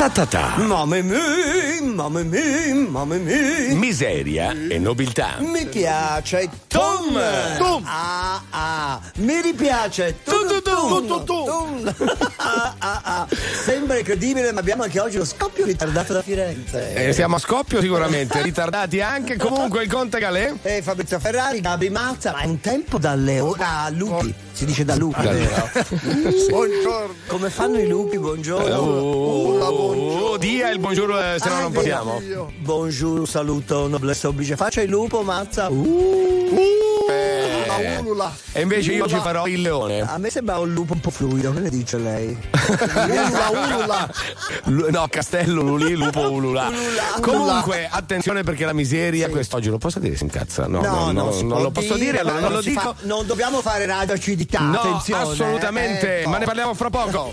Ta ta ta. Mamma mia, mamma mia, mamma mia. Miseria e nobiltà. Mi piace Tom. Tom. Ah, ah. Mi ripiace tu, tu. Tum, tum. Ah, ah, ah. Sembra incredibile, ma abbiamo anche oggi lo scoppio ritardato da Firenze. Eh, siamo a scoppio sicuramente, ritardati anche. Comunque il Conte Galè. E Fabrizio Ferrari, Gabri Mazza, ma è un tempo da leone. Da lupi. Si dice da lupi, vero? Buongiorno. Come fanno i lupi? Buongiorno. Oh, dia il buongiorno, eh, se no Ah, non vero. Buongiorno, saluto, noblesse oblige. Faccia il lupo, mazza. Uh. Eh, La ulula. E invece io ci farò il leone. A me sembra un lupo un po' fluido, che ne dice lei? Ulula, ulula. Lu- No, Castello, Lulì, Lupo, Ulula. Ulula. Comunque, attenzione perché la miseria quest'oggi lo posso dire, si incazza. No, no, no, si non lo posso dire, allora ma non lo dico. fa- non dobbiamo fare radio acidità, No, attenzione. assolutamente, eh, ma ne parliamo fra poco.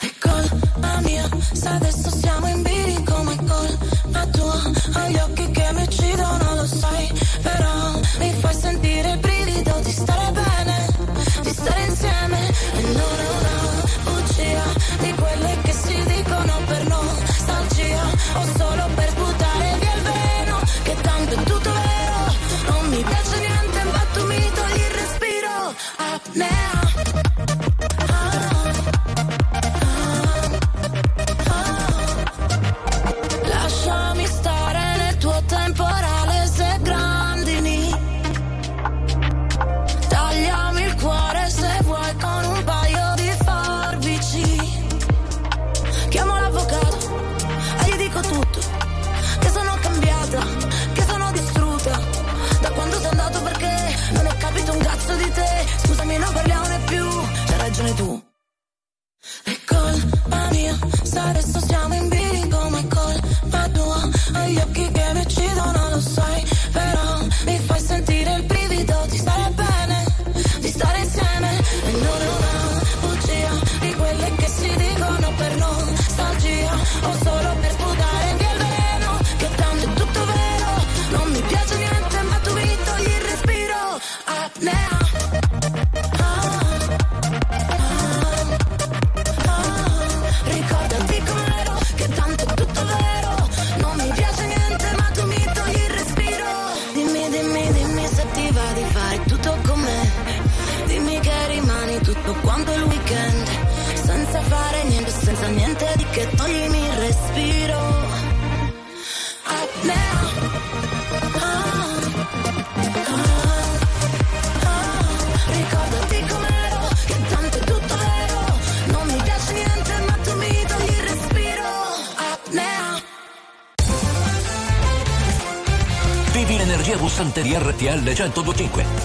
È colpa mia, se adesso siamo in bilico, ma è colpa tua. Hai occhi che mi uccidono, lo sai. Però mi fai sentire il brivido di stare bene, di stare insieme. E non è una bugia di quelle che si dicono per nostalgia. O solo per buttare via il veno, che tanto è tutto vero. Non mi piace niente, ma tu mi togli il respiro. Apnea. Mia,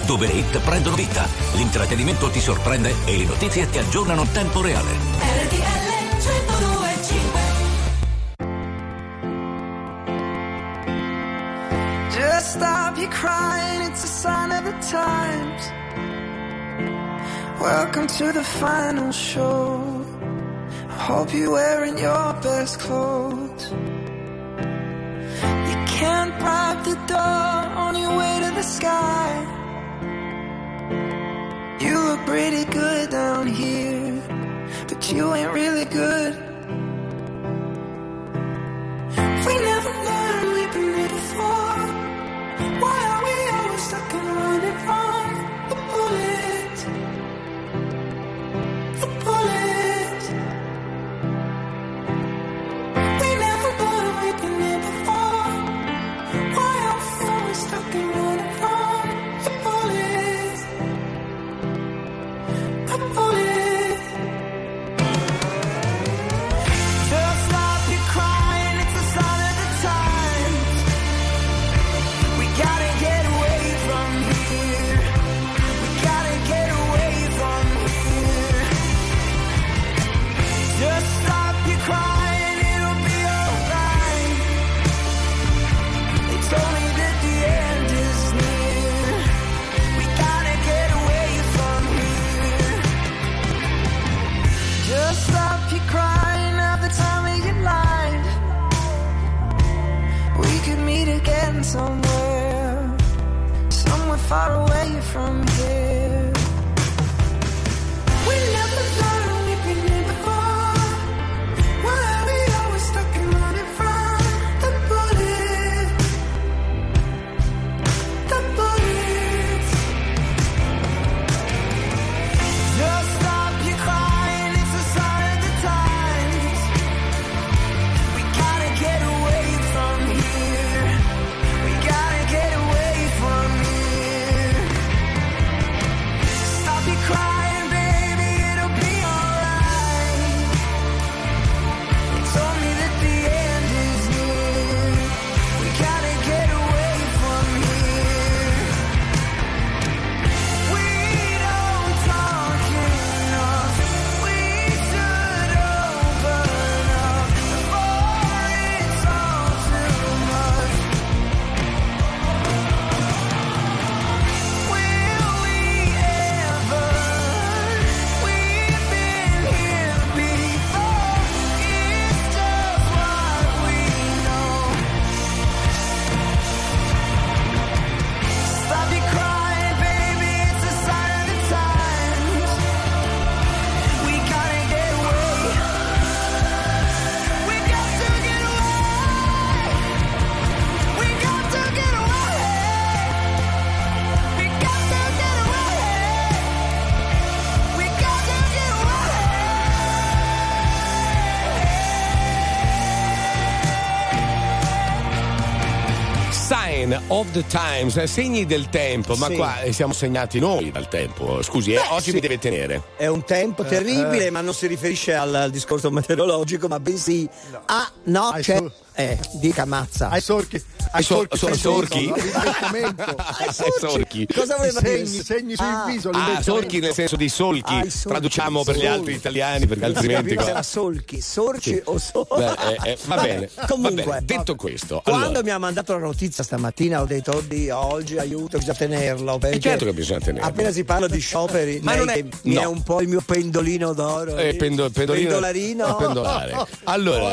dove le hit prendono vita, l'intrattenimento ti sorprende e le notizie ti aggiornano in tempo reale. RTL 1025 Just stop your crying, it's a sign of the times. Welcome to the final show. I hope you're wearing your best clothes. You can't bribe the door on your way to the sky. Pretty good down here, but you ain't really good. Of the Times, eh, segni del tempo, ma Sì. qua eh, siamo segnati noi dal tempo. Scusi, eh, oggi mi deve tenere. È un tempo terribile, ma non si riferisce al, al discorso meteorologico, ma bensì a no, Ai c'è. Eh, dica mazza. Ai sorchi. Ai so- sorchi. so- sorchi? Ai sorchi. Cosa voleva segni, dire? segni sul Ah, viso. Ah, sorchi nel senso di solchi. Ah, solchi, Traduciamo per gli solchi. altri italiani, perché altrimenti. era solchi, sorci o sorci. Beh, eh, eh, va bene, va Comunque, bene. Detto questo, quando allora- mi ha mandato la notizia stamattina ho detto oddio oggi aiuto bisogna tenerlo perché certo che bisogna tenerlo. appena si parla di scioperi Ma non è- mi no. è un po' il mio pendolino d'oro Eh, pendo- pendolino- pendolarino eh, pendolare. Allora, Oh.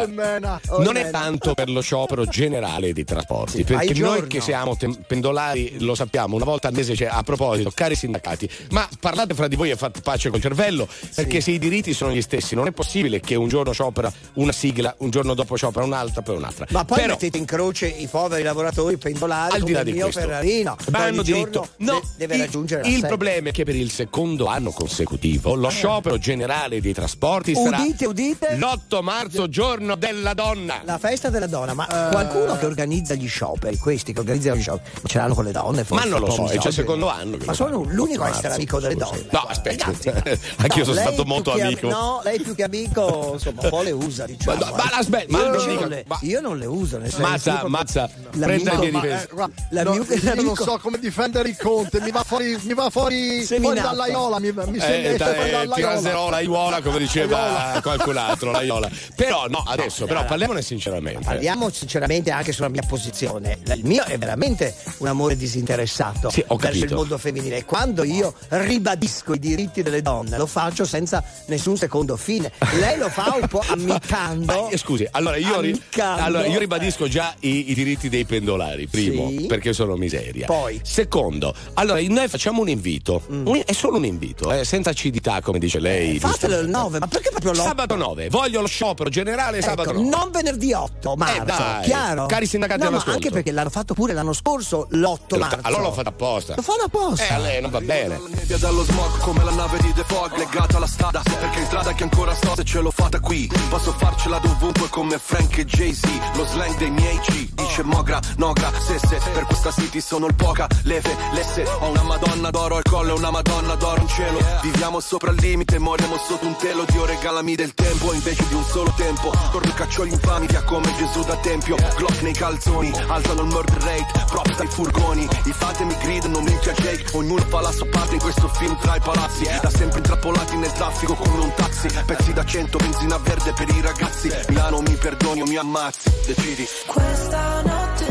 Oh, non è mena. Tanto per lo sciopero generale dei trasporti, Sì, perché noi giorno. che siamo tem- pendolari lo sappiamo, una volta al mese c'è a proposito, cari sindacati, ma parlate fra di voi e fate pace col cervello, perché se i diritti sono gli stessi, non è possibile che un giorno sciopera una sigla, un giorno dopo sciopera un'altra, poi un'altra. ma poi Però, mettete in croce i poveri lavoratori pendolari al di là di mio questo, Ferrarino ma hanno diritto. No, de- deve il, raggiungere il problema è che per il secondo anno consecutivo lo sciopero generale dei trasporti sarà Udite, udite. l'8 marzo, giorno della donna. la festa della donna, ma Eh. qualcuno che organizza gli scioperi, questi che organizzano gli scioperi, ce l'hanno con le donne forse? Ma non lo so, è il misogini. secondo anno. che Ma sono fa. l'unico a essere amico delle donne. No, aspetta, Ragazzi, anch'io sono lei stato molto amico. No, lei più che amico, insomma, un po' le usa, diciamo. Ma- ma eh. la smetti, ma io, non le, ma- io non le uso, nel senso. Mazza, io proprio- mazza, prenda difesa. Eh, guarda, L'amico- no, io non so come difendere il conte, mi va fuori, mi va fuori, fuori dall'aiola, mi, mi Eh, tirasero dall'aiola. l'aiola come diceva L'aiola. qualcun altro l'aiola però no adesso però parliamone sinceramente Parliamo sinceramente anche sulla mia posizione. Il mio è veramente un amore disinteressato Sì, verso il mondo femminile. Quando io ribadisco i diritti delle donne, lo faccio senza nessun secondo fine. Lei lo fa un po' ammiccando. Ma, eh, scusi, allora io, Ammiccando. allora io ribadisco già i, i diritti dei pendolari, primo, Sì. perché sono miseria. Poi? Mm. Secondo, allora noi facciamo un invito, Un- è solo un invito, eh, senza acidità come dice lei. Fatelo il giustamente. 9, ma perché proprio l'8? Sabato 9, voglio lo sciopero generale sabato Ecco, 9. non venerdì 8 marzo, Eh, dai, chiaro? cari sindacati no, ma all'ascolto. anche perché l'hanno fatto pure l'anno scorso l'8 marzo. Allora l'ho fatto apposta. Lo fanno apposta. Eh, a lei non va bene. Nebbia dallo smog come la nave di The Fog legata alla strada perché in strada che ancora sto se ce l'ho fatta qui posso farcela dovunque come Frank e Jay-Z lo slang dei miei G dice Mogra, Nogra, Sesse per questa city sono il poca leve, lesse ho una madonna d'oro al collo e una madonna d'oro in cielo viviamo sopra il limite moriamo sotto un telo Dio regalami del tempo invece di un solo tempo corri caccioli infami via come Gesù da tempio Glock nei calzoni alzano il murder rate props dai furgoni i fatemi gridano minchia Jake ognuno fa la sua parte in questo film tra i palazzi da sempre intrappolati nel traffico come un taxi pezzi da 100 benzina verde per i ragazzi Milano mi perdoni o mi ammazzi decidi. Questa notte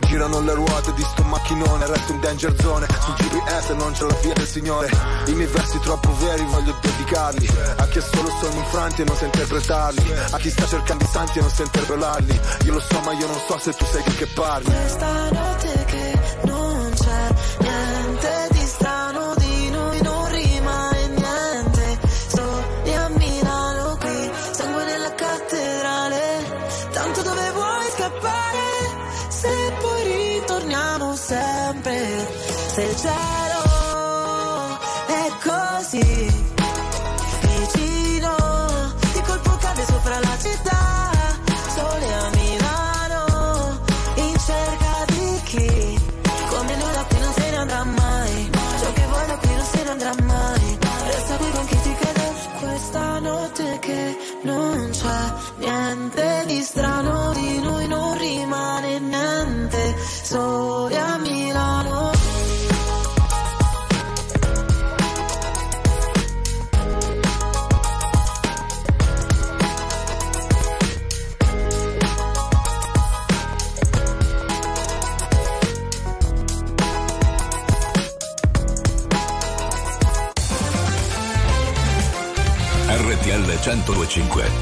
Girano le ruote di sto macchinone, resto in danger zone. Sul GPS non c'è la via del signore. I miei versi troppo veri voglio dedicarli. A chi ha solo sogni infranti e non sa interpretarli. A chi sta cercando i santi e non sa interpellarli. Io lo so ma io non so se tu sai di che parli. Questa notte che non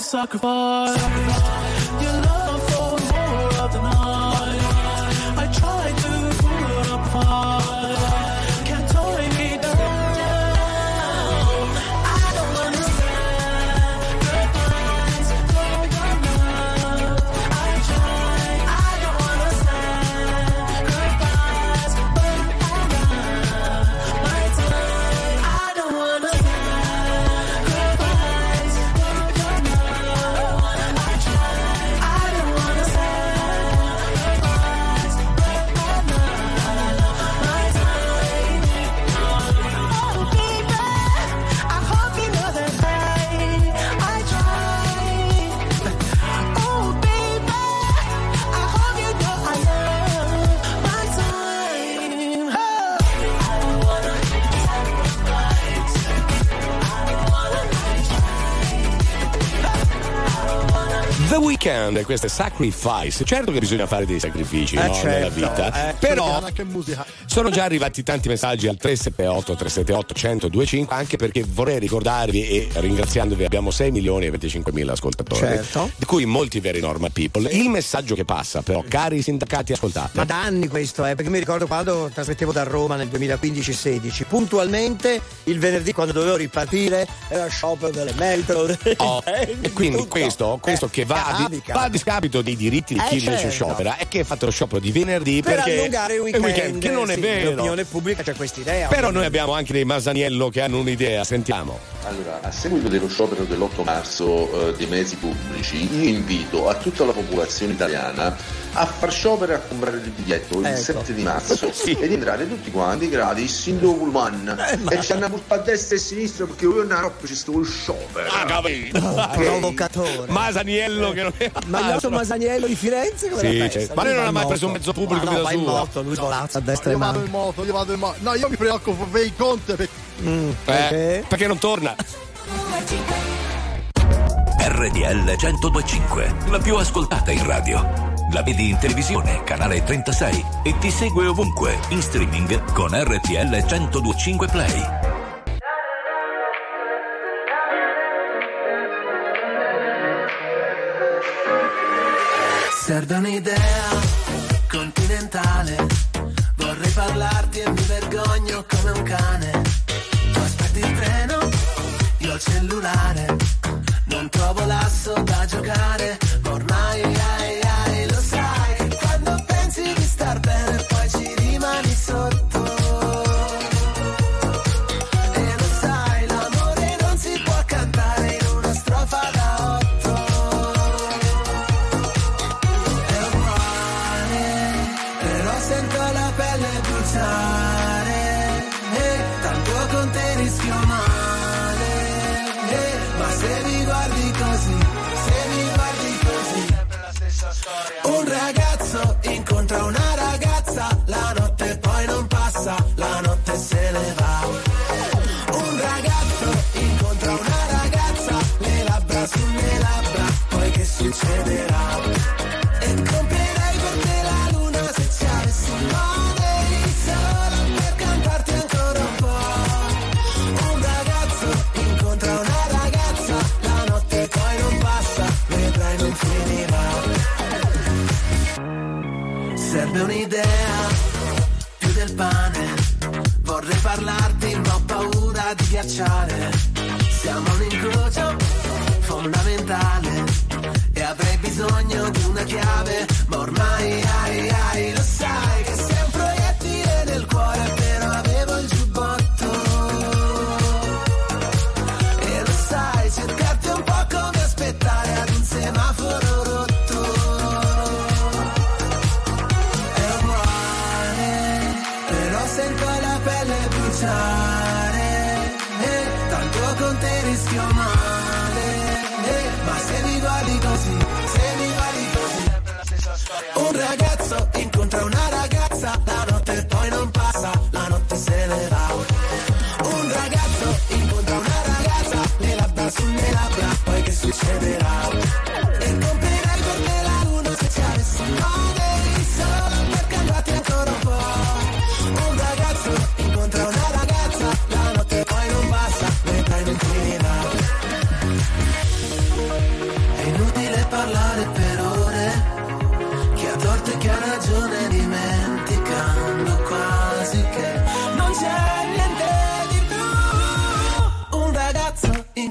Sacrifice your love for more of the night. The Weeknd, questo è Sacrifice. Certo che bisogna fare dei sacrifici Eh, no, certo, nella vita, eh. però sono già arrivati tanti messaggi al 378 378 1025 anche perché vorrei ricordarvi e ringraziandovi abbiamo 6 milioni e 25 mila ascoltatori, Certo. di cui molti veri normal people. Il messaggio che passa però, cari sindacati ascoltate, Ma da anni questo, eh, perché mi ricordo quando trasmettevo da Roma nel 2015-16, puntualmente il venerdì quando dovevo ripartire era sciopero delle metro. Oh, e quindi tutto. questo, questo Eh, che va a, di-. Va a discapito dei diritti di Eh, chi invece certo. sciopera e che ha fatto lo sciopero di venerdì per perché allungare il è weekend, che non è sì, vero. L'opinione pubblica c'è questa idea. Però noi abbiamo anche dei Masaniello che hanno un'idea, sentiamo. Allora, a seguito dello sciopero dell'8 marzo eh, dei mezzi pubblici, io invito a tutta la popolazione italiana a far sciopero e a comprare il biglietto il Ecco. 7 di marzo Sì. ed entrare tutti quanti gratis in dove pullman e ci hanno a destra e a sinistra perché io non ero ci sto sciopero. Ah, capito. Provocatore. Masaniello che non è Ma il nostro Masaniello di Firenze come Sì, la certo. pensa? Ma lei non ha in mai moto. preso un mezzo pubblico no, no, in sua? moto, lui svolazza a destra e Io vado in moto, io vado in moto. No, io mi preoccupo per i conti perché Eh, Perché? perché non torna? RTL 1025, la più ascoltata in radio. La vedi in televisione, canale 36 e ti segue ovunque, in streaming con RTL 1025 Play. Serve un'idea continentale. Vorrei parlarti e mi vergogno come un cane. Il cellulare. Non trovo l'asso da giocare. ma Ormai ai, ai, lo sai quando pensi di star bene poi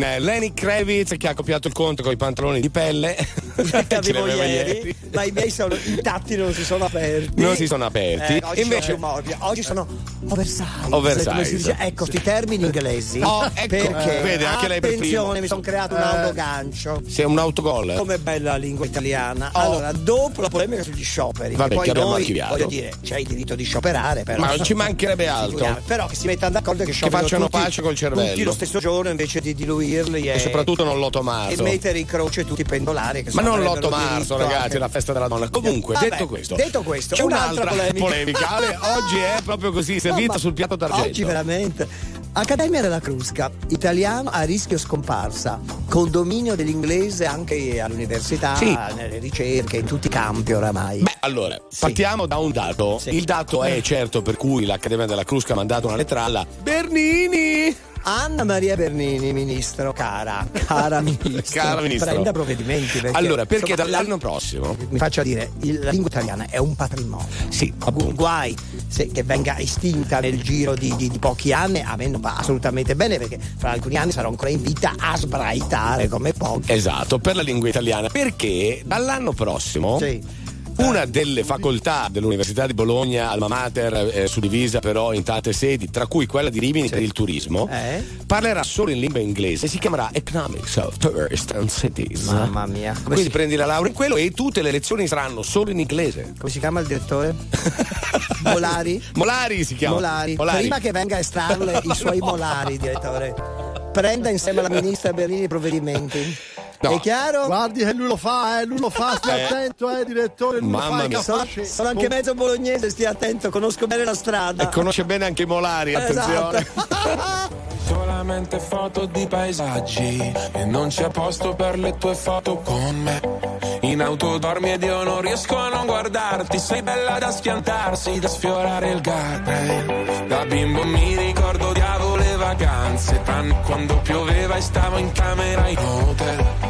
Lenny Kravitz che ha copiato il conto con i pantaloni di pelle. Che avevo l'aveva ieri, ma i miei sono intatti, non si sono aperti. Non si sono aperti. Eh, oggi Invece- sono oggi sono oversize. Oversize. come si dice. Ecco, sti termini inglesi. Oh, ecco, perché vede, anche lei per attenzione, mi sono creato un Eh. autogancio. Sei un autogol. Come bella la lingua italiana. Allora, dopo la polemica sugli scioperi, Oh. Vabbè, poi che abbiamo noi, archiviato. voglio dire, c'è il diritto di scioperare, però. Ma non ci mancherebbe altro. Però che si mettano d'accordo che scioperino facciano tutti- pace col cervello. Tutti lo stesso giorno invece di diluirli e, E soprattutto non l'otto marzo. e mettere in croce tutti i pendolari. Che Ma non avrebbero l'8 marzo, diritto ragazzi, la festa della donna. Comunque, Vabbè, detto questo, detto questo, c'è un'altra un'altra polemica. Ale, oggi è proprio così, servito No, sul piatto d'argento. Oggi veramente. Accademia della Crusca, italiano a rischio scomparsa, condominio dell'inglese anche all'università, Sì. nelle ricerche, in tutti i campi oramai. Beh, allora, partiamo da un dato. Il dato Eh. è certo per cui l'Accademia della Crusca ha mandato una letteralla. Bernini! Anna Maria Bernini, ministro, cara, cara ministro, Cara ministro. prenda provvedimenti. Perché, Allora, perché insomma, dall'anno prossimo Mi faccia dire, il- la lingua italiana è un patrimonio. Sì, Gu- Guai se, che venga estinta nel giro di, di- di pochi anni, a me non va assolutamente bene perché fra alcuni anni sarò ancora in vita a sbraitare come pochi. Esatto, per la lingua italiana. Perché dall'anno prossimo. Una delle facoltà dell'Università di Bologna, Alma Mater, eh, suddivisa però in tante sedi, tra cui quella di Rimini per il turismo, Eh? parlerà solo in lingua inglese. Si chiamerà Economics of Tourist and Cities. Mamma mia. Come Quindi si, prendi la laurea in quello e tutte le lezioni saranno solo in inglese. come si chiama il direttore? Molari? Molari si chiama. Molari. Prima che venga a estrarle i suoi molari, direttore. Prenda insieme alla ministra Bernini i provvedimenti. No. È chiaro? Guardi che lui lo fa, eh, lui lo fa, stia Eh. attento, eh, direttore, lui Mamma lo fa, mia. Sono anche mezzo bolognese, stia attento, conosco bene la strada. E conosce bene anche i molari, attenzione. Esatto. Solamente foto di paesaggi e non c'è posto per le tue foto con me. In auto dormi ed io non riesco a non guardarti, sei bella da schiantarsi, da sfiorare il guardrail. Da bimbo mi ricordo diavolo le vacanze, tranne quando pioveva e stavo in camera in hotel.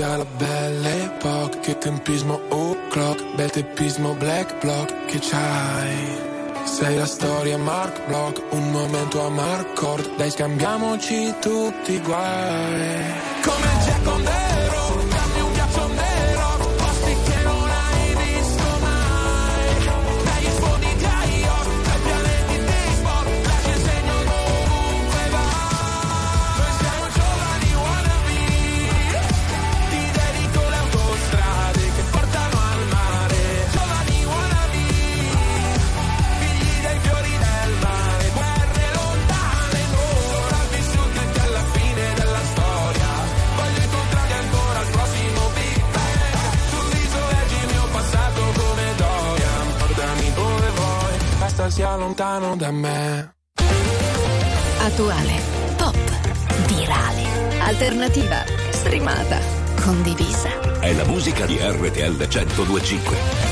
Inizia la belle epoca. Che tempismo o'clock. Bel teppismo black block che c'hai. Sei la storia Mark Block, un momento a Marcord, dai scambiamoci tutti i guai. Lontano da me. Attuale, pop, virale, alternativa, streamata, condivisa. È la musica di RTL 1025.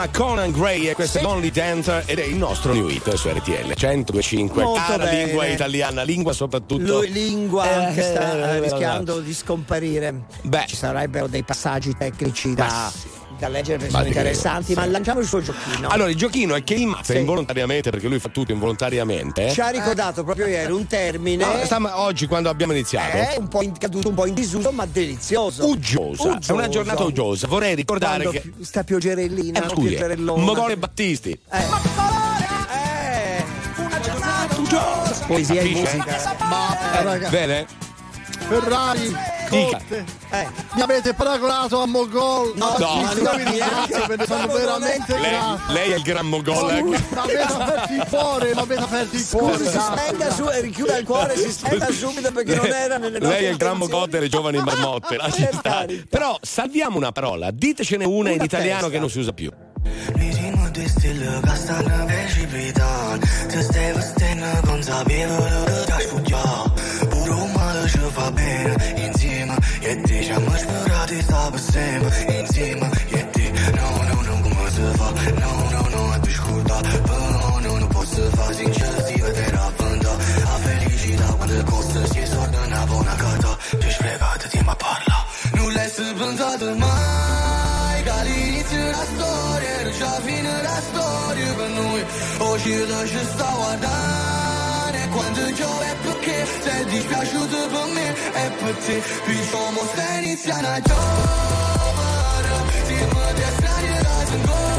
Chiama Conan Gray e questo è Only Dancer ed è il nostro new hit su RTL 1025. Molto Cara bene. lingua italiana, lingua soprattutto. Lui lingua Eh, che sta eh, eh, rischiando di scomparire. Beh. Ci sarebbero dei passaggi tecnici da, da leggere perché Ma interessanti, ma lanciamo il suo giochino. Allora, il giochino è che il mazza Sì. involontariamente, perché lui fa tutto involontariamente. Ci ha ricordato proprio ieri un termine. No, stam- oggi quando abbiamo iniziato. È un po' in- caduto un po' in disuso, ma delizioso. Uggiosa. È una giornata uggiosa. Vorrei ricordare Quando che. sta pioggerellina, Eh, scusi. Mogole Battisti. Eh. Eh, una giornata uggiosa. Poesia e musica. Ma ragazzi, Bene? Ferrari, Dica. Eh. mi avete paragonato a Mogol. No, No. no, sono veramente Lei, lei è il gran mogol. Mi avete aperto il cuore, mi avete aperto il cuore. Scusi, si spenga su e richiuda il cuore, si spenga subito perché non era nelle nostre Lei è il gran mogol delle giovani marmotte. lasci stare. Però salviamo una parola, ditecene una, in Una italiano testa. che non si usa più. Stai vestendo consapevole da studiare pensato mai Che all'inizio della storia era già fine la storia per noi. Oggi lascia sta a guardare Quando giove perché sei dispiaciuto per me e per te. Diciamo stai iniziando a giovare Siamo di strani da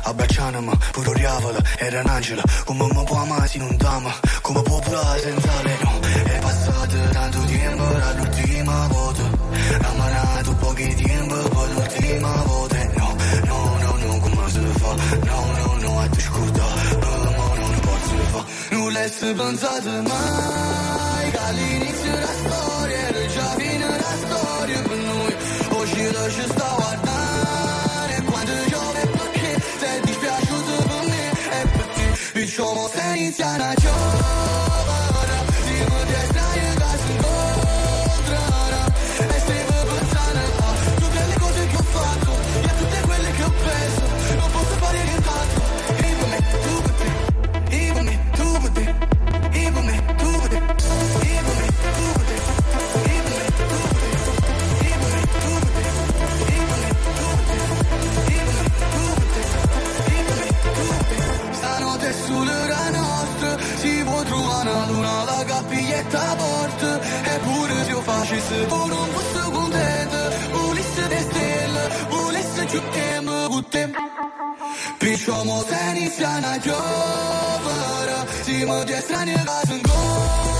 intrappolo, abbracciandomi Pure diavolo, era un angelo. Come mi può amare se non t'ama Come può pure senza lei no. È passato tanto tempo dall'ultima volta. Ammarato pochi tempo per l'ultima volta. No, no, no, no, come si fa? No, no, no, a discutere Però non posso fare? Non l'hai pensato mai Che all'inizio della storia era già fine la storia per noi Oggi lascia sta a te Diciamo se porta Eppure se io facessi tu non fossi contenta Volessi te stelle, volessi più tempo con te Perciò mo se iniziano a piovere Siamo due strani che si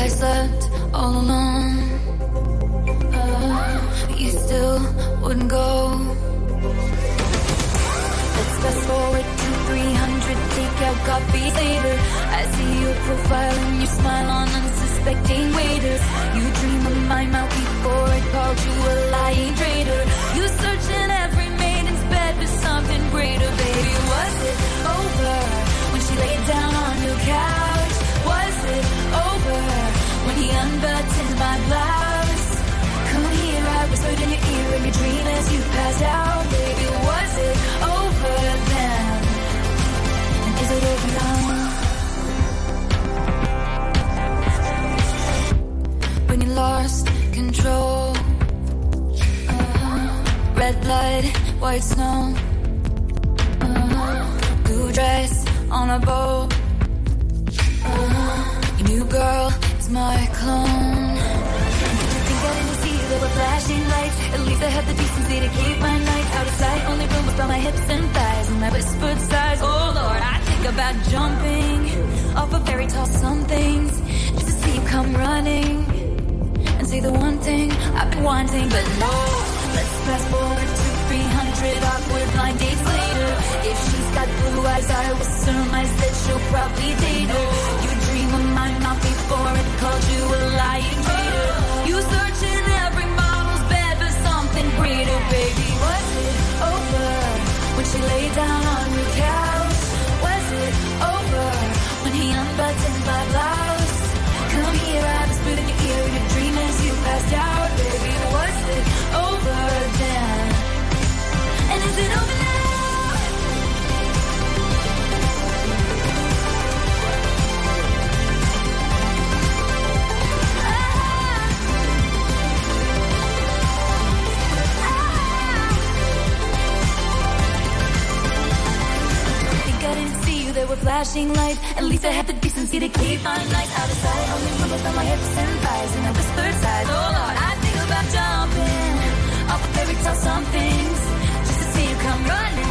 I slept all alone. Uh-huh, you still wouldn't go. Let's fast forward to 300 takeout coffees later. I see your profile and your smile on unsuspecting waiters. You dream of my mouth before I called you a lying traitor. You search in every maiden's bed for something greater, baby. Was it over when she laid down on your couch? Was it he unbuttoned my blouse? Come here, I whispered in your ear in your dream as you passed out, baby. Was it over then? And is it over now? When you lost control, uh-huh. red blood, white snow, uh-huh. blue dress on a boat. Uh-huh. Your new girl is my clone. Think I didn't see there were flashing lights. At least I had the decency to keep my nights out of sight. Only was by my hips and thighs, and my whispered sighs. Oh Lord, I think about jumping off a very tall somethings just to see you come running and say the one thing I've been wanting, but no. Let's fast forward to 300 awkward blind dates later. If she's got blue eyes, I will surmise that she'll probably date her. You dream of my mouth called you a lying. You search in every model's bed for something baby. Was it over when she laid down on your couch? Were flashing lights. At least I had the decency to keep my nights out of sight. Only rumors on my hips and thighs, and I whispered sighs. Oh Lord, I think about jumping off a fairy tale some things just to see you come running.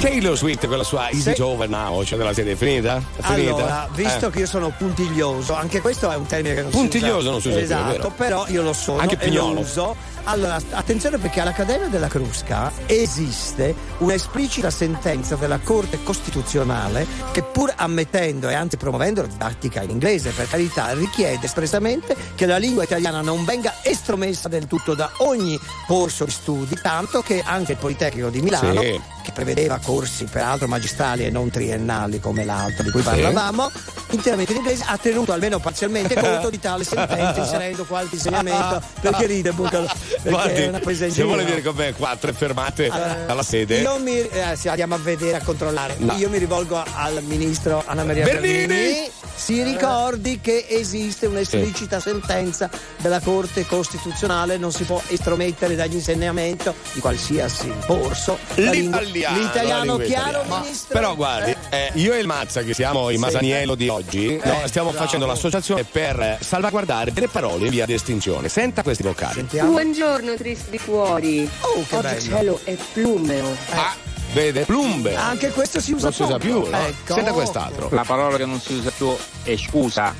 Taylor Swift con la sua Is it over now? Cioè della serie finita? Finita? Allora, visto Eh. che io sono puntiglioso, anche questo è un termine che non Puntiglioso si usa. non si usa più, Esatto, vero. però io lo sono Anche e lo pignolo. uso. Allora, attenzione perché all'Accademia della Crusca esiste una esplicita sentenza della Corte Costituzionale che pur ammettendo e anzi promuovendo la didattica in inglese, per carità, richiede espressamente che la lingua italiana non venga estromessa del tutto da ogni corso di studi, tanto che anche il Politecnico di Milano Sì. Che prevedeva corsi peraltro magistrali e non triennali come l'altro di cui parlavamo, interamente in inglese, ha tenuto almeno parzialmente conto di tale sentenza, inserendo qualche insegnamento. Perché ride, Bucalo? Perché Guardi, se giro. vuole dire con me qua, tre fermate alla sede. Io mi, eh, sì, andiamo a vedere, a controllare. No. Io mi rivolgo al ministro Anna Maria Bernini! Bernini. Si ricordi che esiste un'esplicita sentenza della Corte Costituzionale, non si può estromettere dagli insegnamenti di qualsiasi corso la lingua- L'italiano, l'italiano chiaro, italiana. ministro? Però guardi, eh, io e il Mazza che siamo i Sì. Masaniello di oggi, no, stiamo bravo. facendo l'associazione per eh, salvaguardare delle parole in via di estinzione. Senta questi vocali. Sentiamo. Buongiorno tristi cuori. Oh, che Oggi bello. cielo è plumeo. Ah, vede? Plumbe. Anche questo si usa non si usa più, no? Ecco. Senta quest'altro. La parola che non si usa più è scusa.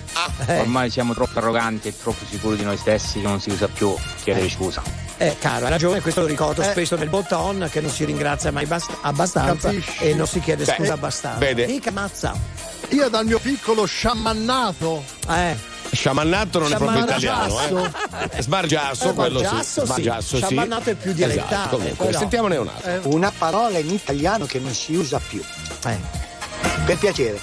Eh. Ormai siamo troppo arroganti e troppo sicuri di noi stessi che non si usa più chiedere scusa. Eh, caro, hai ragione, questo lo ricordo spesso nel botton che non si ringrazia mai bast- abbastanza Capisci? e non si chiede Beh, scusa eh, abbastanza. vede. Mica mazza. Io dal mio piccolo sciamannato. Eh. Sciamannato non è proprio italiano, eh. Sbargiasso, Eh, quello Sbargiasso, sì. sì. Sbargiasso, sì. Sciamannato è più dialettale, Esatto, comunque, però. sentiamone un altro. Una parola in italiano che non si usa più. Per piacere.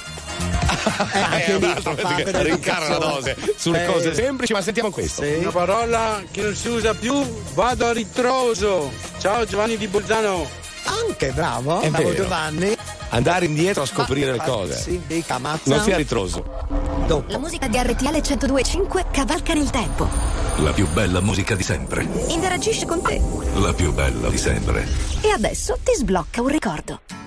Eh, un altro che rincara la dose sulle Eh. cose semplici, ma sentiamo questo. Una parola che non si usa più, vado a ritroso. Ciao Giovanni di Bolzano. Anche bravo, È bravo vero. Giovanni. Andare indietro a scoprire le cose. Sì, mazza. Non sia ritroso. La musica di RTL 1025 cavalca nel tempo. La più bella musica di sempre. Interagisce con te. La più bella di sempre. E adesso ti sblocca un ricordo.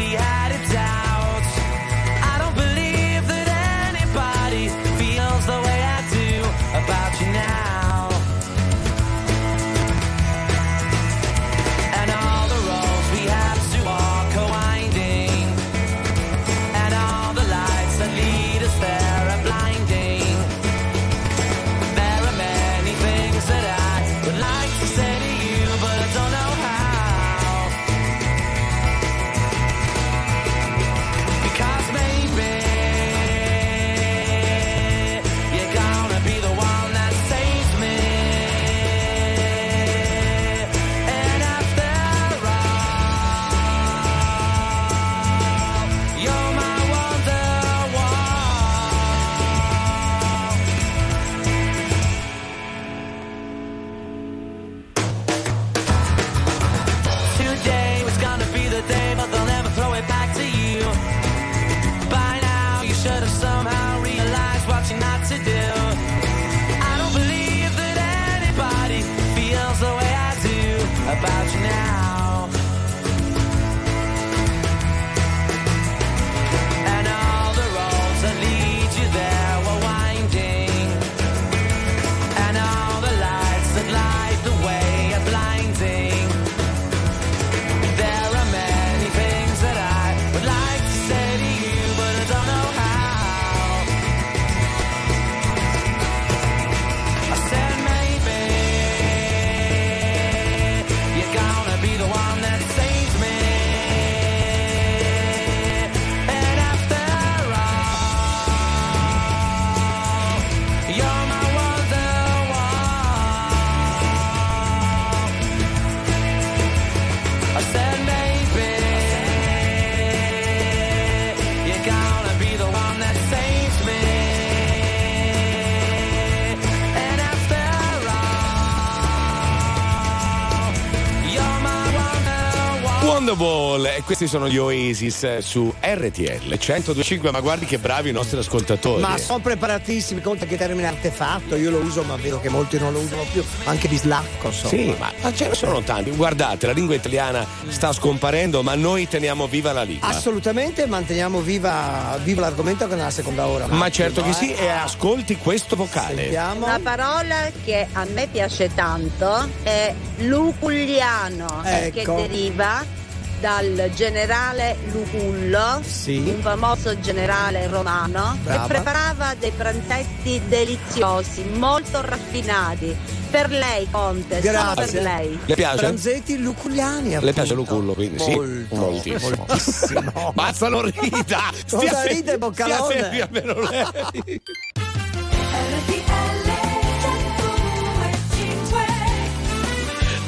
e questi sono gli Oasis eh, su RTL 1025 ma guardi che bravi i nostri ascoltatori Ma sono preparatissimi, conta che termine artefatto, io lo uso ma vedo che molti non lo usano più, anche bislacco so. Sì, ma, ma ce ne sono tanti. Guardate, la lingua italiana sta scomparendo, ma noi teniamo viva la lingua. Assolutamente manteniamo viva, viva l'argomento che nella seconda ora. Ma certo che eh. sì, e ascolti questo vocale. Una parola che a me piace tanto è luculliano, che Ecco. deriva dal generale Lucullo, Sì. un famoso generale romano, Brava. che preparava dei pranzetti deliziosi, molto raffinati. Per lei, Conte, solo per Grazie. lei. Le piace? Pranzetti luculliani. Le appunto. piace Lucullo, quindi sì. Molto, Moltissimo. moltissimo. Basta, non rida! Cosa ride, Stia Boccalone? fermi almeno lei.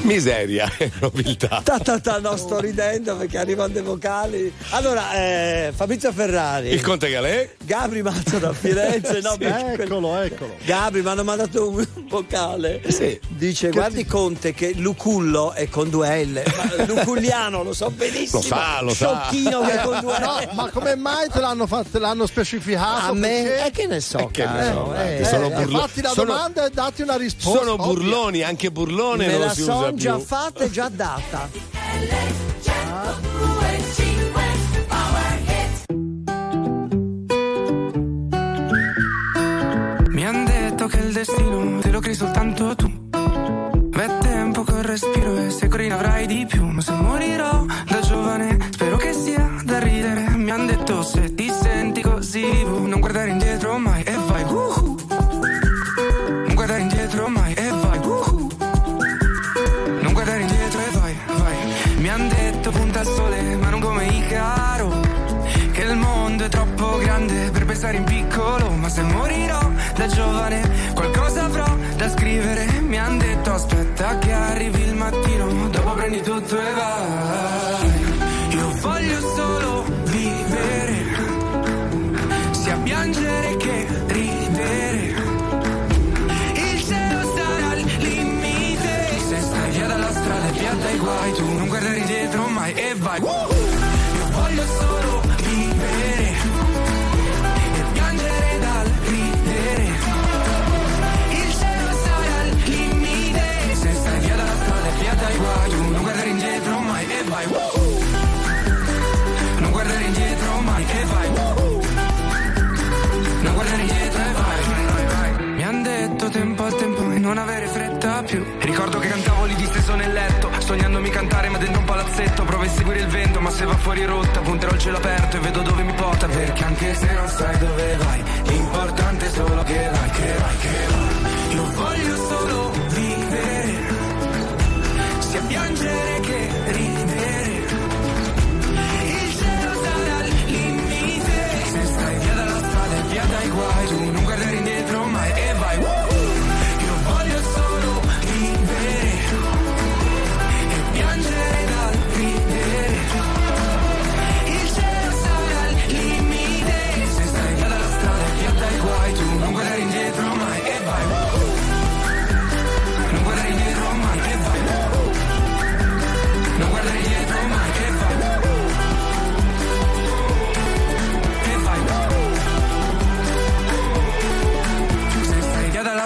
Miseria e nobiltà. Ta, ta, ta, no, sto ridendo perché arrivano dei vocali. Allora, eh, Fabrizio Ferrari. Il Conte Galè. Gabri Mazzo da Firenze. no, Sì, eccolo, eccolo. Gabri mi hanno mandato un vocale. Dice: Che Guardi, Conte, che Lucullo è con due L. Ma Luculliano, lo so benissimo. Lo sa, lo sa. Sciocchino che è con due L. No, ma come mai te l'hanno, fatto, te l'hanno specificato? A me? Perché? E che ne so, che ne so, eh, eh, sono eh, burlo- Fatti la sono- domanda e dati una risposta. Sono burloni, anche burlone Me non si usa più. già fatta e già data. Mi han detto che il destino te lo crei soltanto tu. V'è tempo col respiro e se corri ne avrai di più. Ma se morirò da giovane, spero che sia da ridere. Mi han detto se ti senti così vivo, non guardare indietro mai Io voglio solo vivere e piangere dal ridere. Il cielo sarà al limite. Se stai via dalla strada e via dai guai, non guardare indietro mai e vai. Non guardare indietro mai e vai. Non guardare indietro e vai. Mi han detto tempo al tempo e non avere fretta più. Ricordo che cantavo lì disteso nel letto, palazzetto. Provo a seguire il vento, ma se va fuori rotta, punterò il cielo aperto e vedo dove mi porta. Perché anche se non sai dove vai, l'importante è solo che vai, che vai, che vai. Io voglio solo vivere, sia piangere che ridere.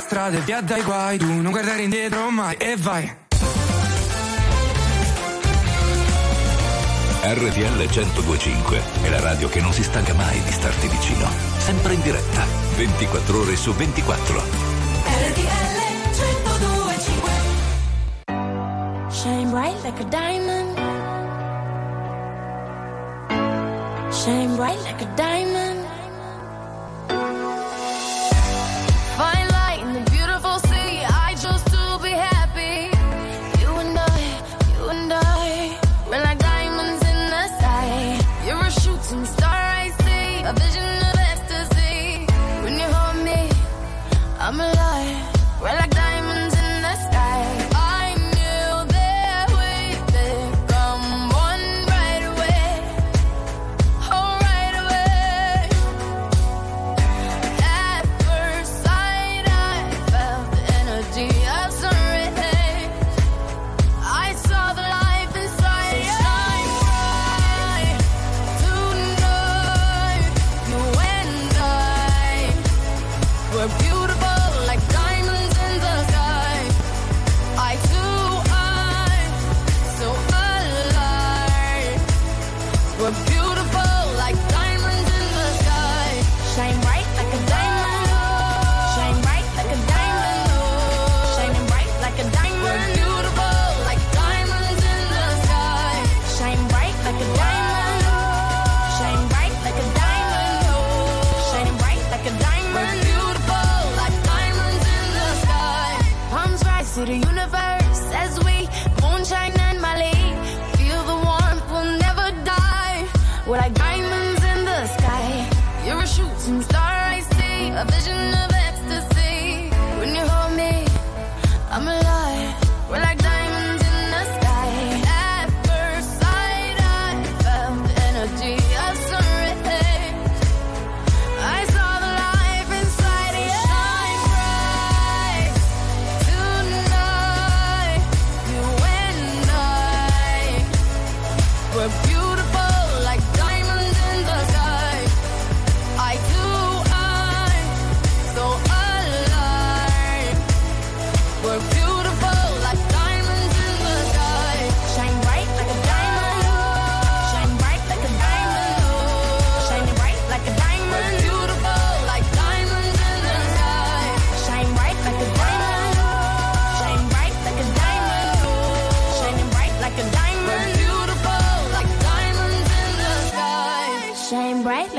Strada e via dai guai, tu non guardare indietro mai e vai. RTL 1025 è la radio che non si stanca mai di starti vicino. Sempre in diretta, 24 ore su 24. RTL 1025 Shine bright like a diamond Shine bright like a diamond You're a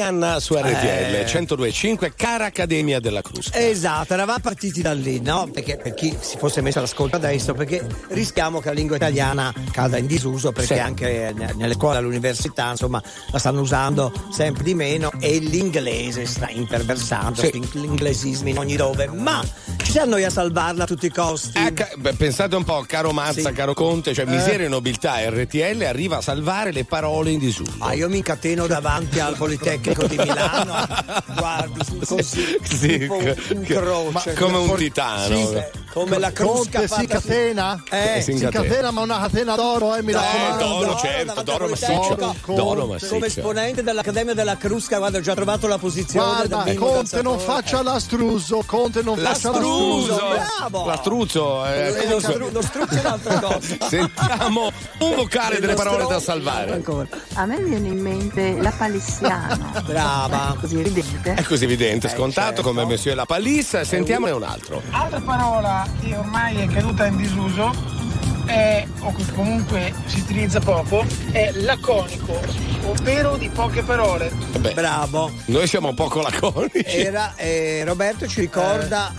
Rihanna su RTL Eh. 102.5, cara Accademia della Crusca. Esatto, eravamo partiti da lì, no? Perché per chi si fosse messo all'ascolto adesso, perché rischiamo che la lingua italiana cada in disuso, perché Sì. anche ne- nelle scuole, all'università, insomma, la stanno usando sempre di meno e l'inglese sta imperversando, Sì. gli inglesismi in ogni dove, ma ci siamo noi a salvarla a tutti i costi. Ecco, beh, pensate un po', caro Mazza, Sì. caro Conte, cioè Eh. miseria e nobiltà, RTL arriva a salvare le parole in disuso. Ah, io mi incateno davanti al Politecnico di Milano, guardi, così, Sì, tipo un, un croce. come un titano. Sì, come la crusca Conte si catena? Eh, si si incatena. catena, ma una catena d'oro, eh, mi No, raccomando. d'oro, d'oro certo, d'oro massiccio. Politecnico. D'oro Come massiccio. esponente dell'Accademia della Crusca, guarda, ho già trovato la posizione Guarda, Conte non faccia l'astruso, Conte non faccia L'astruso, l'astruso. bravo! l'astruzzo, eh, Eh, lo, stru- lo struzzo è un'altra cosa. Sentiamo un vocale delle parole da salvare. ancora. A me viene in mente la palissiano. Brava. Così evidente. È così evidente, Eh, scontato certo. come Monsieur La Palisse. Sentiamone un altro. Altra parola che ormai è caduta in disuso è, o che comunque si utilizza poco, è laconico, ovvero di poche parole. Beh, Bravo. noi siamo poco laconici. Era, eh, Roberto ci ricorda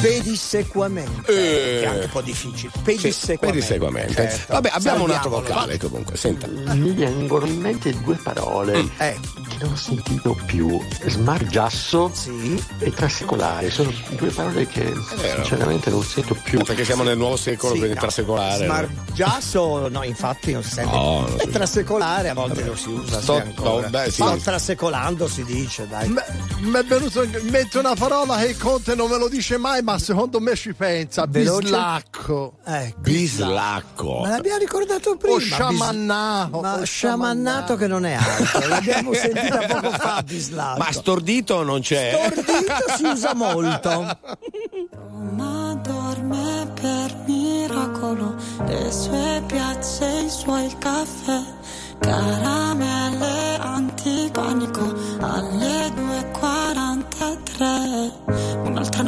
pedissequamente, Eh. che è anche un po' difficile. Sì, Pedissequamente. pedissequamente. Certo. Vabbè, abbiamo un altro vocale comunque. Senta. Mi vengono in mente due parole Mm. Eh, che non ho sentito più. Smargiasso sì. e trasecolare. Sono due parole che sinceramente non sento più. Perché siamo nel nuovo secolo, Sì, quindi no. trasecolare. Smargiasso, no, infatti non si sente. No, non è trasecolare, a volte lo si usa. Sto- sì, ancora. no, beh, sì. Ma trasecolando si dice, dai. Mi è venuto in mente una parola che Conte non me lo dice mai, ma secondo me ci pensa. Veloce? Bislacco. Ecco. Bislacco. Ma l'abbiamo ricordato prima. O sciamannato. Ma o sciamannato che non è altro. L'abbiamo sentita poco fa, Bislacco. Ma stordito non c'è. Stordito si usa molto. Ma dorme per miracolo, le sue piazze, i suoi caffè, caramelle antipanico alle 2.43.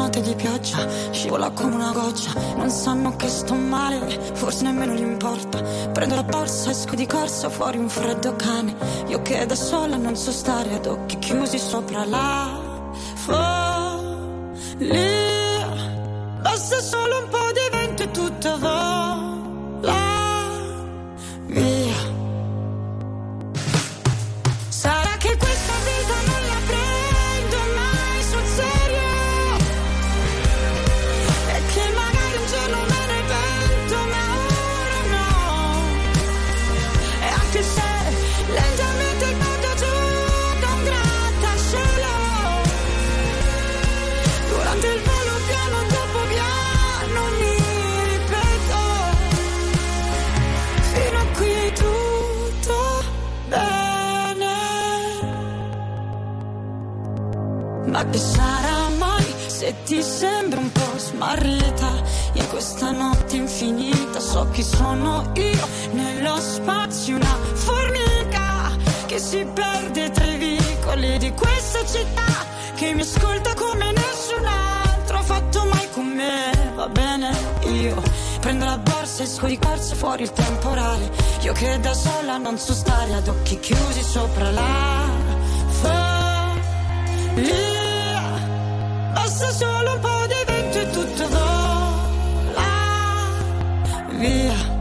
Notte di pioggia, scivola come una goccia, non sanno che sto male, forse nemmeno gli importa. Prendo la borsa, esco di corsa, fuori un freddo cane, io che da sola non so stare ad occhi chiusi sopra la follia. Basta solo un po' di vento e tutto vola ma che sarà mai se ti sembro un po' smarrita? In questa notte infinita so chi sono io. Nello spazio una formica che si perde tra i vicoli di questa città che mi ascolta come nessun altro ha fatto mai con me. Va bene io prendo la borsa e esco di corsa fuori il temporale. Io che da sola non so stare ad occhi chiusi sopra la folia fosse solo un po' di vento e tutto vola via.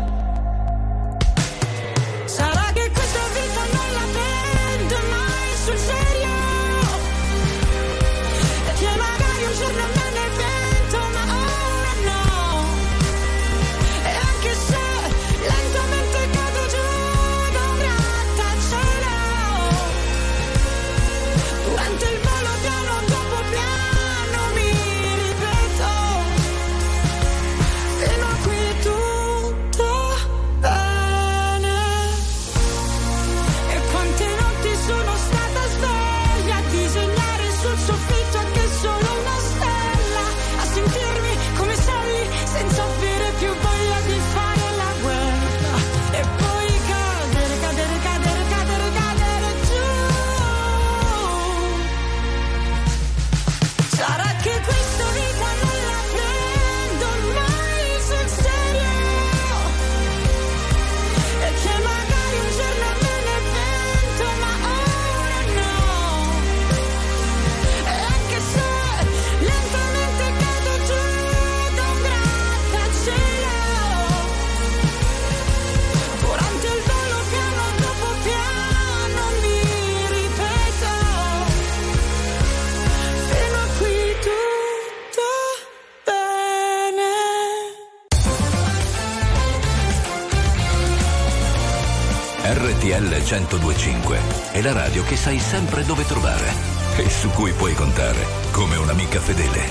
1025 è la radio che sai sempre dove trovare e su cui puoi contare come un'amica fedele.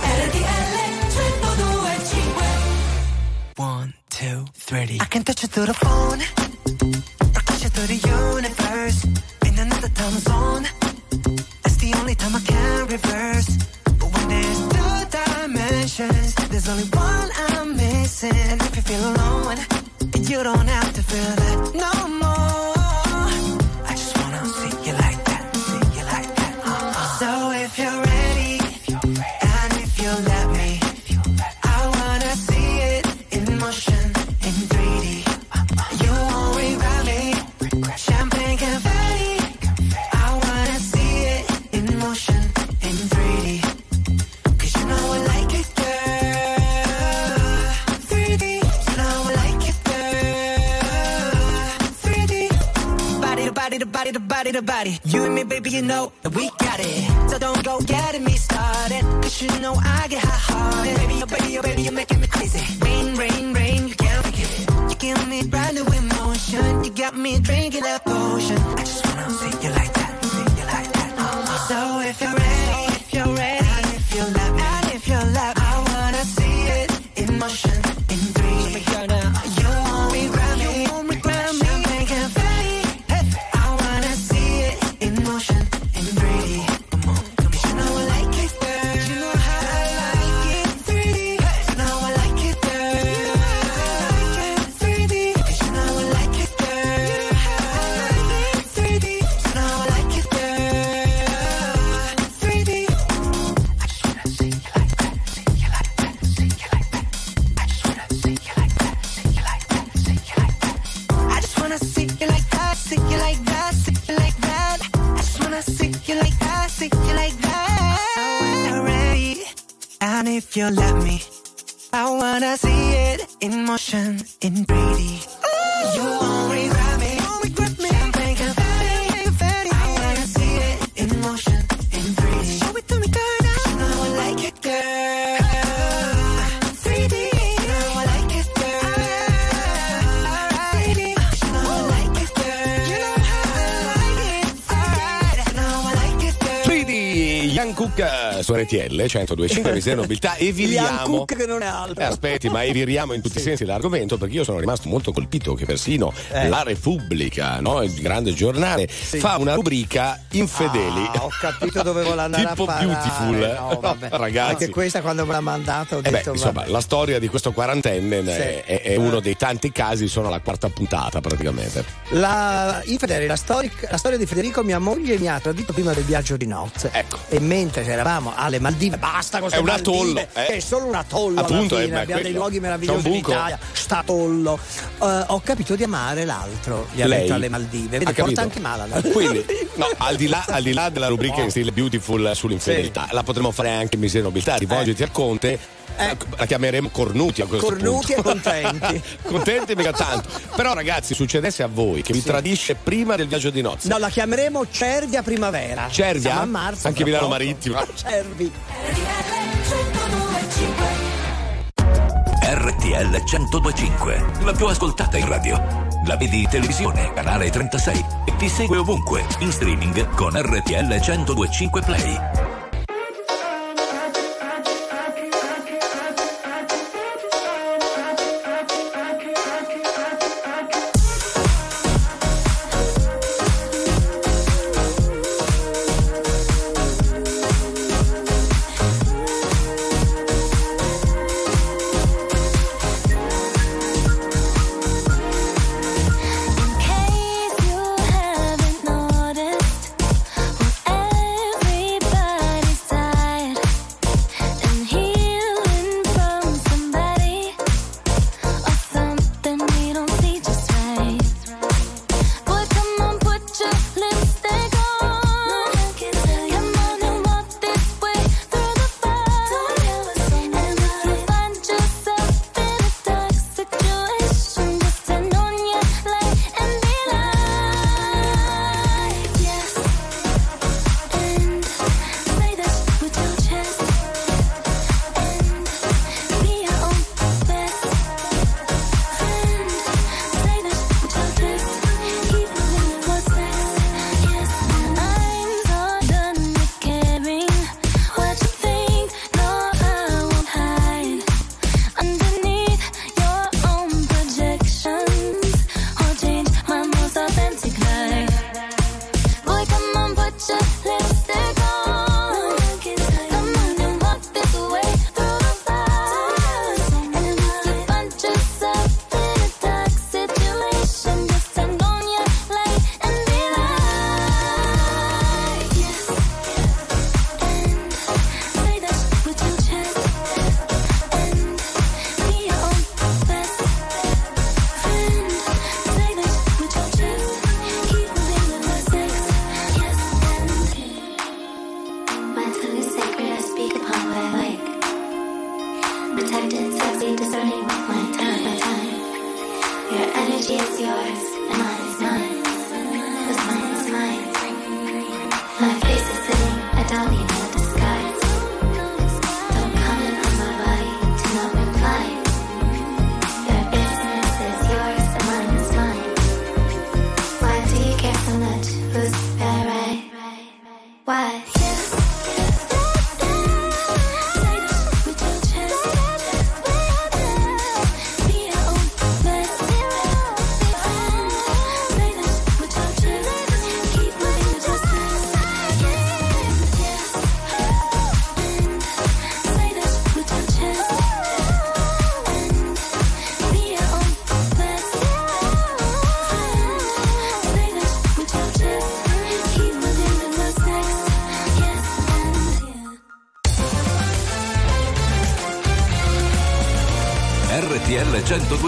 RTL 1025 1 2 3 I can touch it through the phone Cucca eh, su RTL 1025 Visita Nobiltà e viriamo. Cucca che non è altro. Eh, aspetti, ma eviriamo in tutti sì. i sensi l'argomento perché io sono rimasto molto colpito che persino eh. La Repubblica, no? il grande giornale, sì. fa una rubrica infedeli. Ah, ho capito dove volevo andare tipo a parare. beautiful. Eh, no, vabbè. Ragazzi. Anche questa quando me l'ha mandata ho detto, eh beh, insomma, vabbè. la storia di questo quarantenne sì. è, è, uno eh. dei tanti casi, sono la quarta puntata praticamente. La infedeli, la, storica, la storia di Federico, mia moglie mi ha tradito prima del viaggio di nozze. Ecco. E mentre eravamo alle Maldive, basta con È queste un atollo, eh. che è solo un atollo Appunto, eh, fine, è abbiamo dei luoghi meravigliosi in. Italia, sta atollo. Eh, ho capito di amare l'altro, gli ha detto alle Maldive, Ha porta anche male alla Quindi, no, al di là, al di là della rubrica in stile beautiful sull'infedeltà, la potremmo fare anche in miseria nobiltà. Rivolgiti al conte. La chiameremo cornuti a questo Cornuti punto. e contenti. contenti mica tanto. Però, ragazzi, succedesse a voi che vi Sì. tradisce prima del viaggio di nozze. No, la chiameremo Cervia Primavera. Cervia? Siamo a marzo. Anche Milano poco. Marittima. Cervi. RTL 1025, la più ascoltata in radio. La vedi in televisione, canale 36 e ti segue ovunque, in streaming con RTL 1025 Play.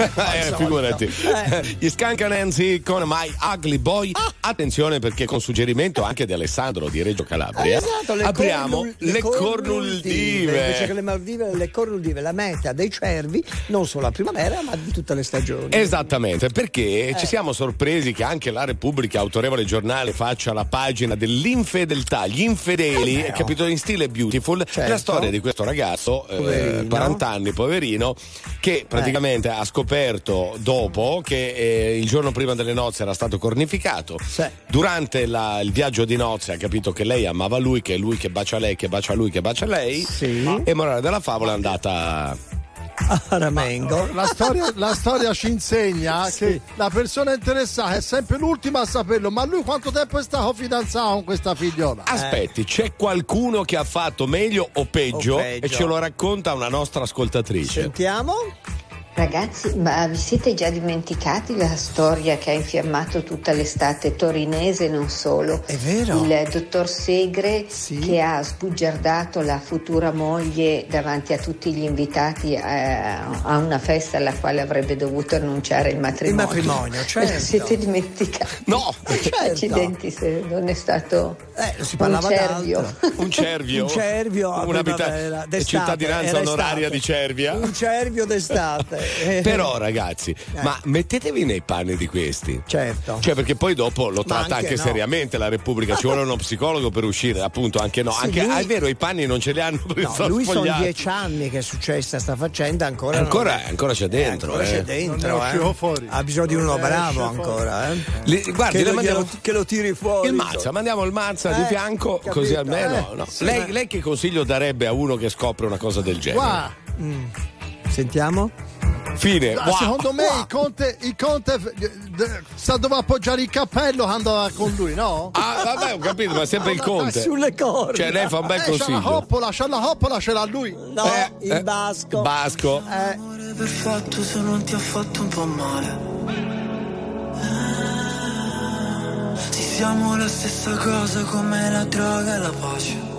Eh, figurati. Gli Skanka Nancy con My Ugly Boy. Attenzione perché con suggerimento anche di Alessandro di Reggio Calabria Esatto, le apriamo cornul- le Invece che cornuldive. le Maldive, le cornuldive, la meta dei cervi, non solo a primavera, ma di tutte le stagioni. Esattamente, perché Eh. ci siamo sorpresi che anche la Repubblica, autorevole giornale, faccia la pagina dell'infedeltà, gli infedeli, Eh oh. capito in stile beautiful, Certo. la storia di questo ragazzo, eh, Poverino. 40 anni, poverino, che praticamente ha scoperto dopo che eh, il giorno prima delle nozze era stato cornificato. Durante la- il viaggio di nozze ha capito che lei amava lui, che è lui che bacia lei, che bacia lui, che bacia lei. E morale della favola è andata a Ramengo. La storia, la storia ci insegna che la persona interessata è sempre l'ultima a saperlo, ma lui quanto tempo è stato fidanzato con questa figliola? Aspetti, c'è qualcuno che ha fatto meglio o peggio, O peggio. e ce lo racconta una nostra ascoltatrice. Sentiamo? Ragazzi, ma vi siete già dimenticati la storia che ha infiammato tutta l'estate torinese e non solo? È vero. Il dottor Segre che ha sbugiardato la futura moglie davanti a tutti gli invitati a, a una festa alla quale avrebbe dovuto annunciare il matrimonio. Il matrimonio, certo. Lo siete dimenticati? No! Accidenti se non è stato Eh, si parlava un cervio. d'altro. Un cervio? Un cervio a Un'abita- primavera, d'estate, cittadinanza onoraria estate. di Cervia. Un cervio d'estate. Però ragazzi, Eh. ma mettetevi nei panni di questi. Certo. Cioè, perché poi dopo lo tratta anche anche, no. seriamente la Repubblica. Ci vuole uno psicologo per uscire, appunto, anche no. Sì, anche, lui- ah, è vero, i panni non ce li hanno No, sono lui sono dieci anni che è successa sta faccenda, ancora non- Ancora, ancora c'è dentro. ancora eh. c'è dentro, Non ne eh. uscivo fuori. Ha bisogno di uno bravo ancora, eh. Li- guardi, che, le lo, mandiamo- che lo tiri fuori. Il Mazza, mandiamo il Mazza di Eh, fianco, capito, così almeno. eh, no. sì, lei, ma- lei che consiglio darebbe a uno che scopre una cosa del genere? Qua, Mm. Sentiamo? Fine. ah, Wow. secondo me il conte, il conte eh, sa dove appoggiare il cappello quando andava con lui, no? Ah, vabbè, ho capito, ma sempre il conte. Sulle corde. Cioè, lei fa un bel Eh, c'ha la consiglio. hoppola, c'ha la hoppola, ce l'ha lui. No, Eh, il eh, basco. Basco. Eh, perfetto se non ti ha fatto un po' male. Sì, siamo la stessa cosa come la droga e la pace.